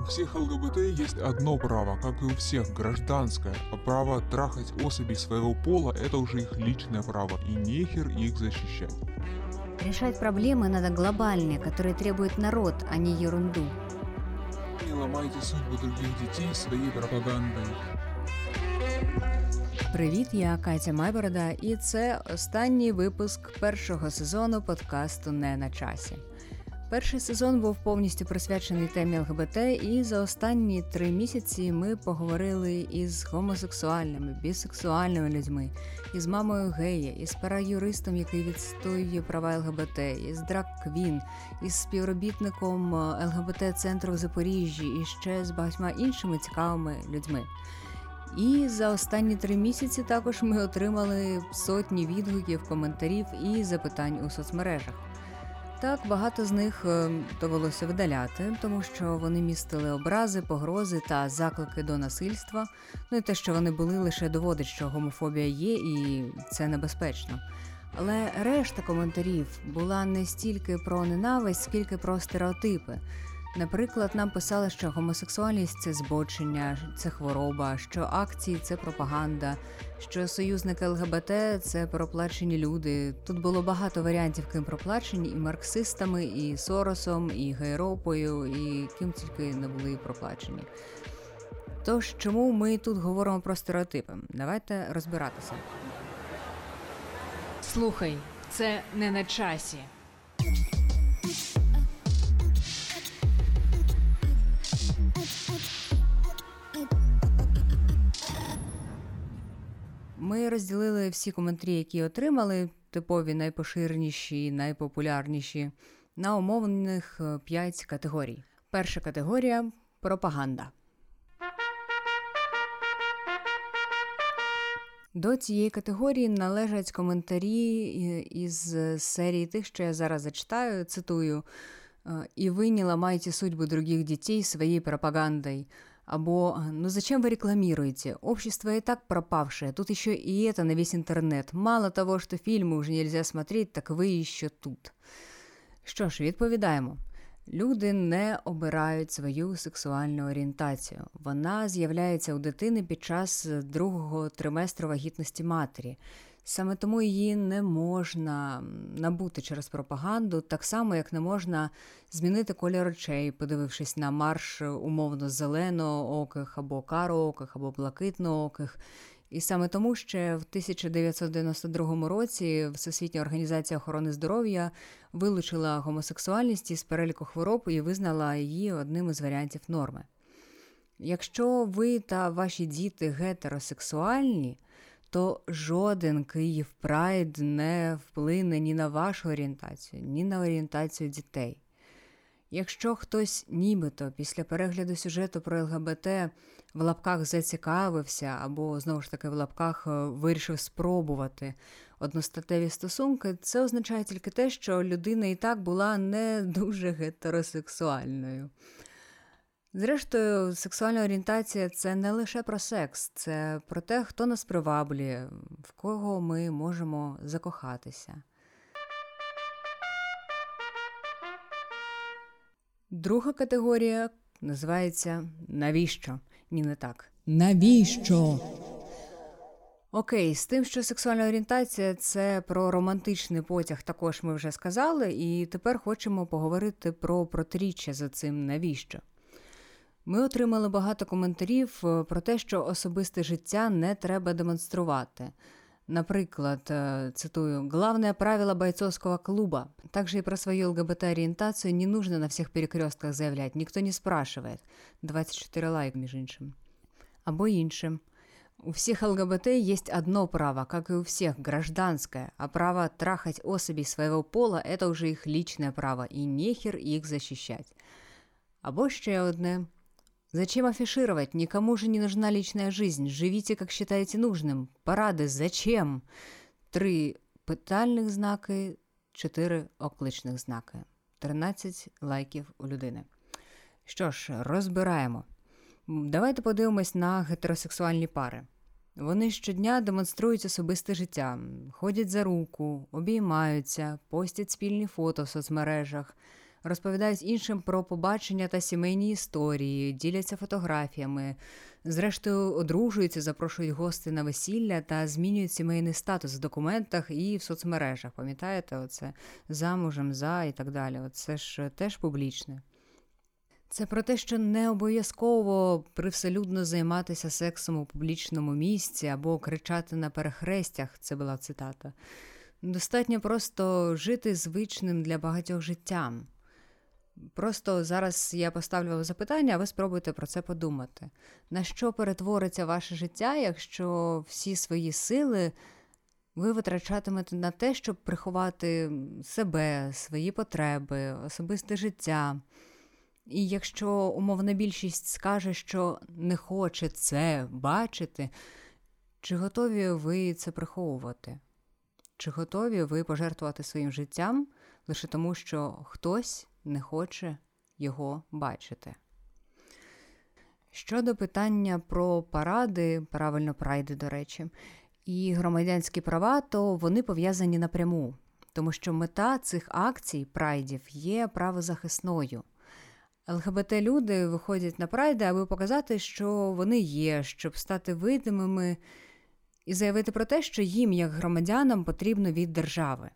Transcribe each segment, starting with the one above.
У всех ЛГБТ есть одно право, как и у всех, гражданское. А право трахать особей своего пола – это уже их личное право, и нехер их защищать. Решать проблемы надо глобальные, которые требует народ, а не ерунду. Не ломайте судьбу других детей своей пропагандой. Привіт, я Катя Майборода, і це останній випуск першого сезону подкасту Не на часі. Перший сезон був повністю присвячений темі ЛГБТ, і за останні три місяці ми поговорили із гомосексуальними, бісексуальними людьми, із мамою гея, із параюристом, який відстоює права ЛГБТ, із драг-квін, із співробітником ЛГБТ-центру в Запоріжжі і ще з багатьма іншими цікавими людьми. І за останні три місяці також ми отримали сотні відгуків, коментарів і запитань у соцмережах. Так, багато з них е, довелося видаляти, тому що вони містили образи, погрози та заклики до насильства. Ну і те, що вони були, лише доводить, що гомофобія є, і це небезпечно. Але решта коментарів була не стільки про ненависть, скільки про стереотипи. Наприклад, нам писали, що гомосексуальність це збочення, це хвороба, що акції це пропаганда, що союзники ЛГБТ це проплачені люди. Тут було багато варіантів, ким проплачені, і марксистами, і Соросом, і Гейропою, і ким тільки не були проплачені. Тож, чому ми тут говоримо про стереотипи? Давайте розбиратися. Слухай, це не на часі. Розділили всі коментарі, які отримали, типові найпоширеніші, найпопулярніші, на умовних 5 категорій. Перша категорія пропаганда. До цієї категорії належать коментарі із серії тих, що я зараз зачитаю, цитую. «І ви не ламайте судьбу других дітей своєю пропагандою. Або «Ну зачем вы рекламируете? Общество и так пропавшее, тут еще и это на весь интернет. Мало того, что фильмы уже нельзя смотреть, так ви еще тут. Що ж, відповідаємо. Люди не обирають свою сексуальну орієнтацію. Вона з'являється у дитини під час другого триместру вагітності матері. Саме тому її не можна набути через пропаганду, так само, як не можна змінити колір очей, подивившись на марш умовно зеленооких або карооких, або блакитнооких. І саме тому ще в 1992 році Всесвітня організація охорони здоров'я вилучила гомосексуальність із переліку хвороб і визнала її одним із варіантів норми. Якщо ви та ваші діти гетеросексуальні, то жоден Київ Прайд не вплине ні на вашу орієнтацію, ні на орієнтацію дітей. Якщо хтось нібито після перегляду сюжету про ЛГБТ в лапках зацікавився, або, знову ж таки, в лапках е, вирішив спробувати одностатеві стосунки, це означає тільки те, що людина і так була не дуже гетеросексуальною. Зрештою, сексуальна орієнтація це не лише про секс, це про те, хто нас приваблює, в кого ми можемо закохатися. Друга категорія називається Навіщо? Ні, не так. Навіщо? Окей, з тим, що сексуальна орієнтація це про романтичний потяг, також ми вже сказали, і тепер хочемо поговорити про протиріччя за цим навіщо. Ми отримали багато коментарів е, про те, що особисте життя не треба демонструвати. Наприклад, е, цитую, «Главное правило бойцовского клуба. Также и про свою ЛГБТ-ориентацию не нужно на всех перекрестках заявлять, никто не спрашивает. 24 лайк, між іншим. Або іншим. У всех ЛГБТ есть одно право, как и у всех, гражданское, а право трахать особей своего пола – это уже их личное право, и нехер их защищать. Або ще одне – Зачем афишировать? Никому же не нужна личная жизнь. Живите, как считаете нужным. Парады зачем? Три питальних знаки, чотири окличних знаки. 13 лайків у людини. Що ж, розбираємо. Давайте подивимось на гетеросексуальні пари. Вони щодня демонструють особисте життя, ходять за руку, обіймаються, постять спільні фото в соцмережах. Розповідають іншим про побачення та сімейні історії, діляться фотографіями, зрештою одружуються, запрошують гостей на весілля та змінюють сімейний статус в документах і в соцмережах. Пам'ятаєте, оце замужем, за і так далі. Це ж теж публічне. Це про те, що не обов'язково привселюдно займатися сексом у публічному місці або кричати на перехрестях, це була цитата. Достатньо просто жити звичним для багатьох життям. Просто зараз я поставлю вам запитання, а ви спробуйте про це подумати. На що перетвориться ваше життя, якщо всі свої сили ви витрачатимете на те, щоб приховати себе, свої потреби, особисте життя? І якщо умовна більшість скаже, що не хоче це бачити, чи готові ви це приховувати? Чи готові ви пожертвувати своїм життям лише тому, що хтось не хоче його бачити? Щодо питання про паради, правильно прайди, до речі, і громадянські права, то вони пов'язані напряму, тому що мета цих акцій прайдів є правозахисною. ЛГБТ-люди виходять на прайди, аби показати, що вони є, щоб стати видимими і заявити про те, що їм, як громадянам, потрібно від держави.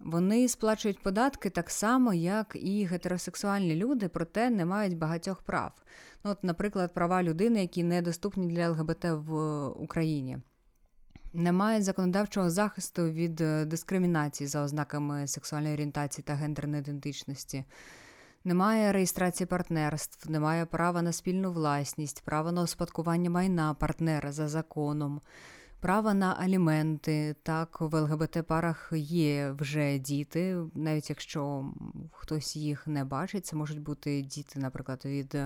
Вони сплачують податки так само, як і гетеросексуальні люди, проте не мають багатьох прав. Ну, от, Наприклад, права людини, які недоступні для ЛГБТ в Україні. Не мають законодавчого захисту від дискримінації за ознаками сексуальної орієнтації та гендерної ідентичності. Немає реєстрації партнерств, немає права на спільну власність, права на успадкування майна партнера за законом, права на аліменти. Так, в ЛГБТ-парах є вже діти, навіть якщо хтось їх не бачить, це можуть бути діти, наприклад, від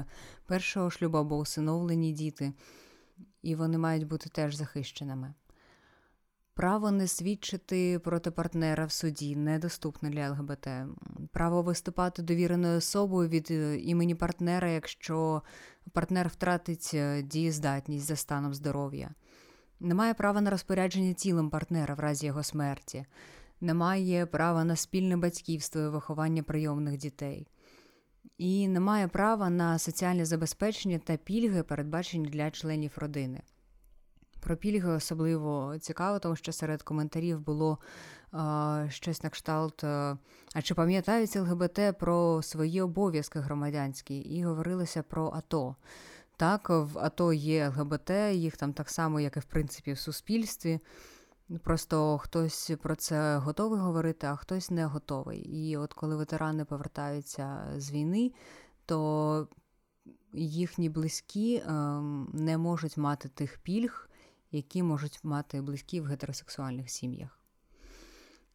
першого шлюбу або усиновлені діти, і вони мають бути теж захищеними. Право не свідчити проти партнера в суді недоступне для ЛГБТ. Право виступати довіреною особою від е, імені партнера, якщо партнер втратить е, дієздатність за станом здоров'я. Немає права на розпорядження тілом партнера в разі його смерті, немає права на спільне батьківство і виховання прийомних дітей. І немає права на соціальне забезпечення та пільги, передбачені для членів родини. Про пільги особливо цікаво, тому що серед коментарів було е, щось на кшталт. Е, а чи пам'ятають ЛГБТ про свої обов'язки громадянські? І говорилося про АТО. Так, в АТО є ЛГБТ, їх там так само, як і в принципі в суспільстві. Просто хтось про це готовий говорити, а хтось не готовий. І от коли ветерани повертаються з війни, то їхні близькі е, не можуть мати тих пільг які можуть мати близькі в гетеросексуальних сім'ях.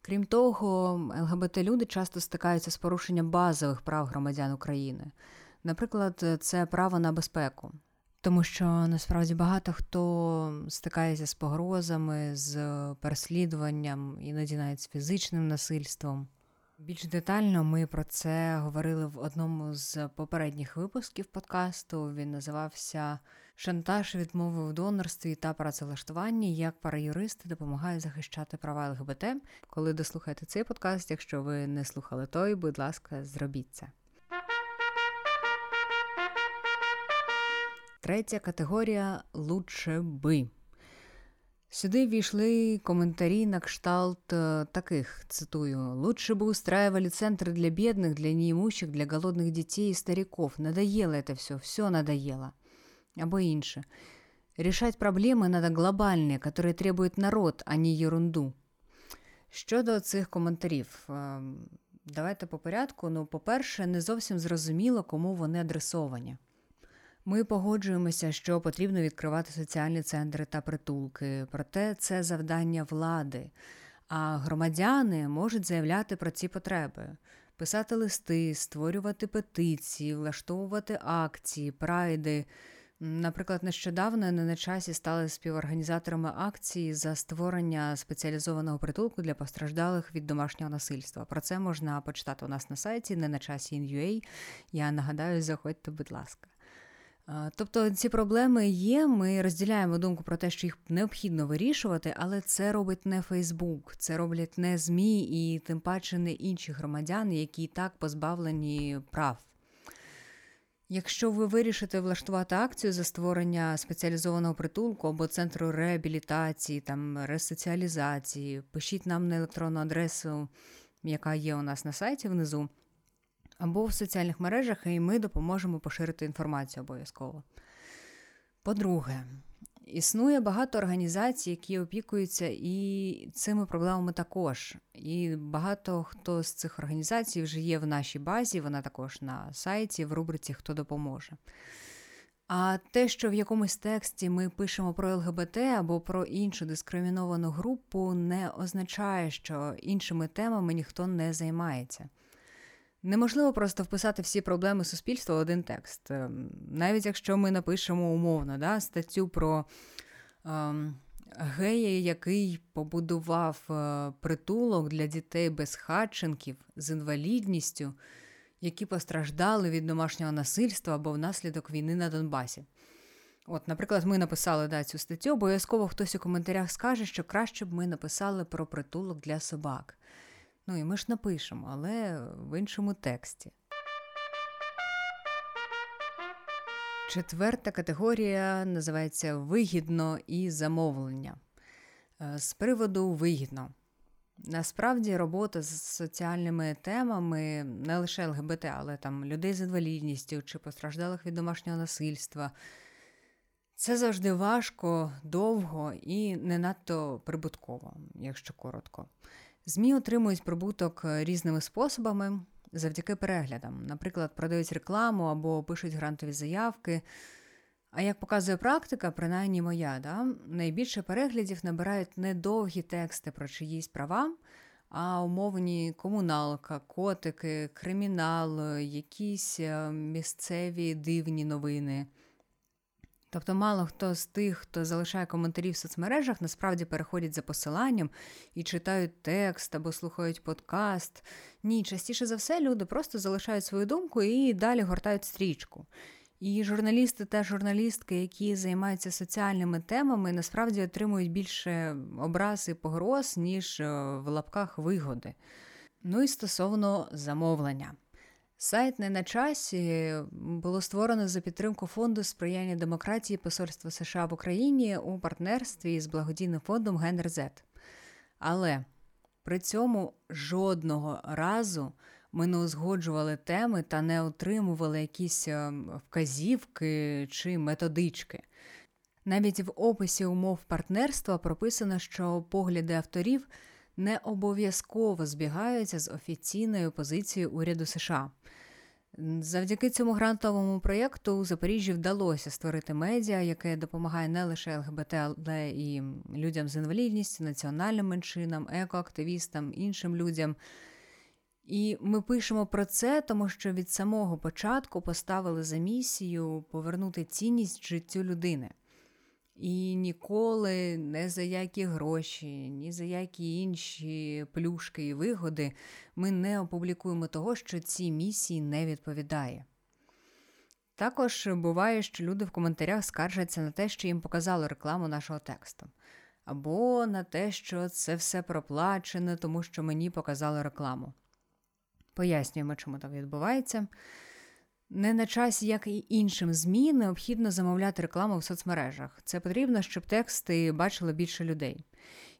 Крім того, ЛГБТ-люди часто стикаються з порушенням базових прав громадян України. Наприклад, це право на безпеку. Тому що насправді багато хто стикається з погрозами, з переслідуванням, іноді навіть з фізичним насильством. Більш детально ми про це говорили в одному з попередніх випусків подкасту. Він називався Шантаж, відмови в донорстві та працевлаштуванні, як параюристи допомагають захищати права ЛГБТ. Коли дослухаєте цей подкаст, якщо ви не слухали той, будь ласка, зробіть це. Третя категорія лучше би. Сюди ввійшли коментарі на кшталт е, таких, цитую, «Лучше бы устраивали центры для бедных, для неимущих, для голодных детей и стариков. Надоело это все, все надоело». Або інше. Решать проблеми надо глобальні, які требують народ, а не ерунду. Щодо цих коментарів, е, давайте по порядку. Ну, по-перше, не зовсім зрозуміло, кому вони адресовані. Ми погоджуємося, що потрібно відкривати соціальні центри та притулки, проте це завдання влади. А громадяни можуть заявляти про ці потреби, писати листи, створювати петиції, влаштовувати акції, прайди. Наприклад, нещодавно не на часі стали співорганізаторами акції за створення спеціалізованого притулку для постраждалих від домашнього насильства. Про це можна почитати у нас на сайті, не на часі. Я нагадаю, заходьте, будь ласка. Тобто ці проблеми є. Ми розділяємо думку про те, що їх необхідно вирішувати, але це робить не Фейсбук, це роблять не ЗМІ і тим паче не інші громадяни, які і так позбавлені прав. Якщо ви вирішите влаштувати акцію за створення спеціалізованого притулку або центру реабілітації, там ресоціалізації, пишіть нам на електронну адресу, яка є у нас на сайті внизу або в соціальних мережах, і ми допоможемо поширити інформацію обов'язково. По-друге, існує багато організацій, які опікуються і цими проблемами також. І багато хто з цих організацій вже є в нашій базі, вона також на сайті, в рубриці Хто допоможе. А те, що в якомусь тексті ми пишемо про ЛГБТ або про іншу дискриміновану групу, не означає, що іншими темами ніхто не займається. Неможливо просто вписати всі проблеми суспільства в один текст. Ем, навіть якщо ми напишемо умовно да, статтю про ем, гея, який побудував е, притулок для дітей без хатченків з інвалідністю, які постраждали від домашнього насильства або внаслідок війни на Донбасі. От, наприклад, ми написали да, цю статтю, обов'язково хтось у коментарях скаже, що краще б ми написали про притулок для собак. Ну і ми ж напишемо, але в іншому тексті. Четверта категорія називається вигідно і замовлення. Е, з приводу вигідно. Насправді робота з соціальними темами не лише ЛГБТ, але там людей з інвалідністю чи постраждалих від домашнього насильства. Це завжди важко, довго і не надто прибутково, якщо коротко. ЗМІ отримують прибуток е, різними способами завдяки переглядам. Наприклад, продають рекламу або пишуть грантові заявки. А як показує практика, принаймні моя, да, найбільше переглядів набирають не довгі тексти про чиїсь права, а умовні комуналка, котики, кримінал, якісь е, місцеві дивні новини. Тобто, мало хто з тих, хто залишає коментарі в соцмережах, насправді переходять за посиланням і читають текст або слухають подкаст. Ні, частіше за все, люди просто залишають свою думку і далі гортають стрічку. І журналісти та журналістки, які займаються соціальними темами, насправді отримують більше образ і погроз, ніж е, в лапках вигоди. Ну і стосовно замовлення. Сайт не на часі було створено за підтримку фонду сприяння демократії Посольства США в Україні у партнерстві з благодійним фондом Генерзет. Але при цьому жодного разу ми не узгоджували теми та не отримували якісь е, вказівки чи методички. Навіть в описі умов партнерства прописано, що погляди авторів не обов'язково збігаються з офіційною позицією уряду США. Завдяки цьому грантовому проєкту у Запоріжжі вдалося створити медіа, яке допомагає не лише ЛГБТ, але і людям з інвалідністю, національним меншинам, екоактивістам, іншим людям. І ми пишемо про це, тому що від самого початку поставили за місію повернути цінність життю людини. І ніколи не за які гроші, ні за які інші плюшки і вигоди ми не опублікуємо того, що цій місії не відповідає. Також буває, що люди в коментарях скаржаться на те, що їм показали рекламу нашого тексту, або на те, що це все проплачено, тому що мені показали рекламу. Пояснюємо, чому так відбувається. Не на часі, як і іншим ЗМІ, необхідно замовляти рекламу в соцмережах. Це потрібно, щоб тексти бачили більше людей.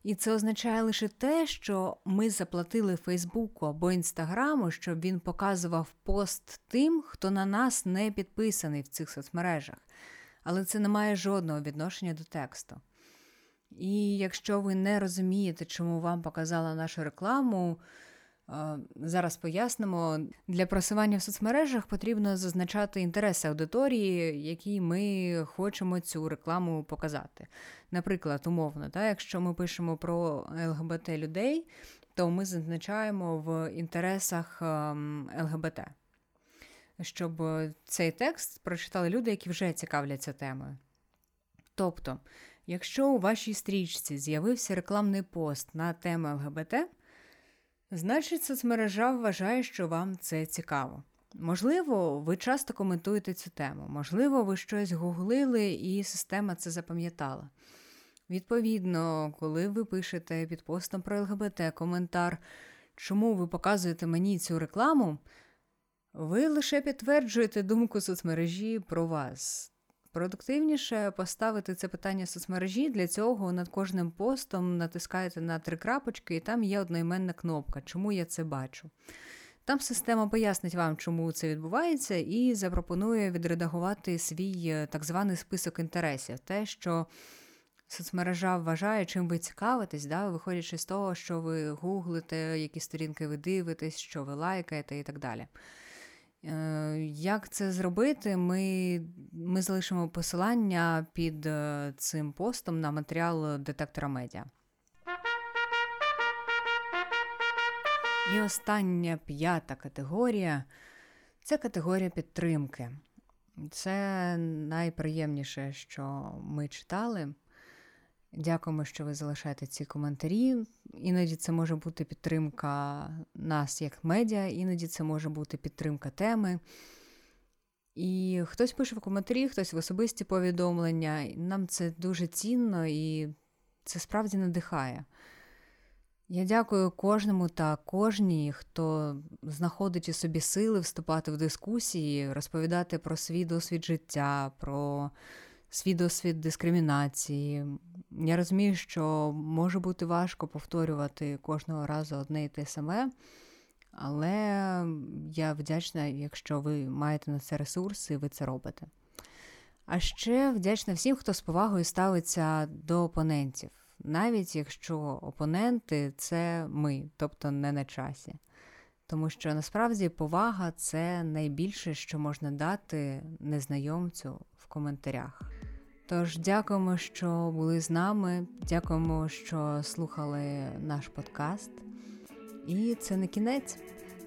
І це означає лише те, що ми заплатили Фейсбуку або Інстаграму, щоб він показував пост тим, хто на нас не підписаний в цих соцмережах. Але це не має жодного відношення до тексту. І якщо ви не розумієте, чому вам показала нашу рекламу, Зараз пояснимо, для просування в соцмережах потрібно зазначати інтереси аудиторії, якій ми хочемо цю рекламу показати. Наприклад, умовно, так, якщо ми пишемо про ЛГБТ людей, то ми зазначаємо в інтересах ем, ЛГБТ, щоб цей текст прочитали люди, які вже цікавляться темою. Тобто, якщо у вашій стрічці з'явився рекламний пост на тему ЛГБТ. Значить, соцмережа вважає, що вам це цікаво. Можливо, ви часто коментуєте цю тему, можливо, ви щось гуглили і система це запам'ятала. Відповідно, коли ви пишете під постом про ЛГБТ коментар, чому ви показуєте мені цю рекламу, ви лише підтверджуєте думку соцмережі про вас. Продуктивніше поставити це питання соцмережі. Для цього над кожним постом натискаєте на три крапочки, і там є одноіменна кнопка, чому я це бачу. Там система пояснить вам, чому це відбувається, і запропонує відредагувати свій е, так званий список інтересів, те, що соцмережа вважає, чим ви цікавитесь, да, виходячи з того, що ви гуглите, які сторінки ви дивитесь, що ви лайкаєте і так далі. Е, як це зробити? Ми ми залишимо посилання під е, цим постом на матеріал детектора медіа. І остання п'ята категорія це категорія підтримки. Це найприємніше, що ми читали. Дякуємо, що ви залишаєте ці коментарі. Іноді це може бути підтримка нас як медіа, іноді це може бути підтримка теми. І хтось пише в коментарі, хтось в особисті повідомлення. Нам це дуже цінно і це справді надихає. Я дякую кожному та кожній, хто знаходить у собі сили вступати в дискусії, розповідати про свій досвід життя, про свій досвід дискримінації. Я розумію, що може бути важко повторювати кожного разу одне і те саме, але я вдячна, якщо ви маєте на це ресурси ви це робите. А ще вдячна всім, хто з повагою ставиться до опонентів, навіть якщо опоненти це ми, тобто не на часі. Тому що насправді повага це найбільше, що можна дати незнайомцю в коментарях. Тож дякуємо, що були з нами. Дякуємо, що слухали наш подкаст. І це не кінець.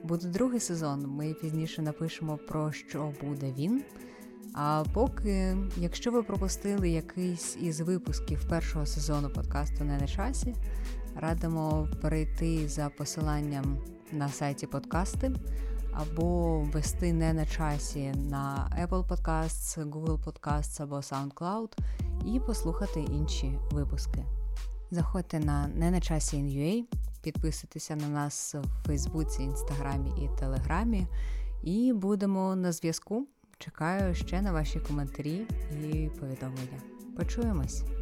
Буде другий сезон. Ми пізніше напишемо про що буде він. А поки, якщо ви пропустили якийсь із випусків першого сезону подкасту Не на часі, радимо перейти за посиланням на сайті подкасти або ввести не на часі на Apple Podcasts, Google Podcasts або SoundCloud і послухати інші випуски. Заходьте на не на часі NUA, підписуйтеся на нас в Фейсбуці, Інстаграмі і Телеграмі, і будемо на зв'язку. Чекаю ще на ваші коментарі і повідомлення. Почуємось!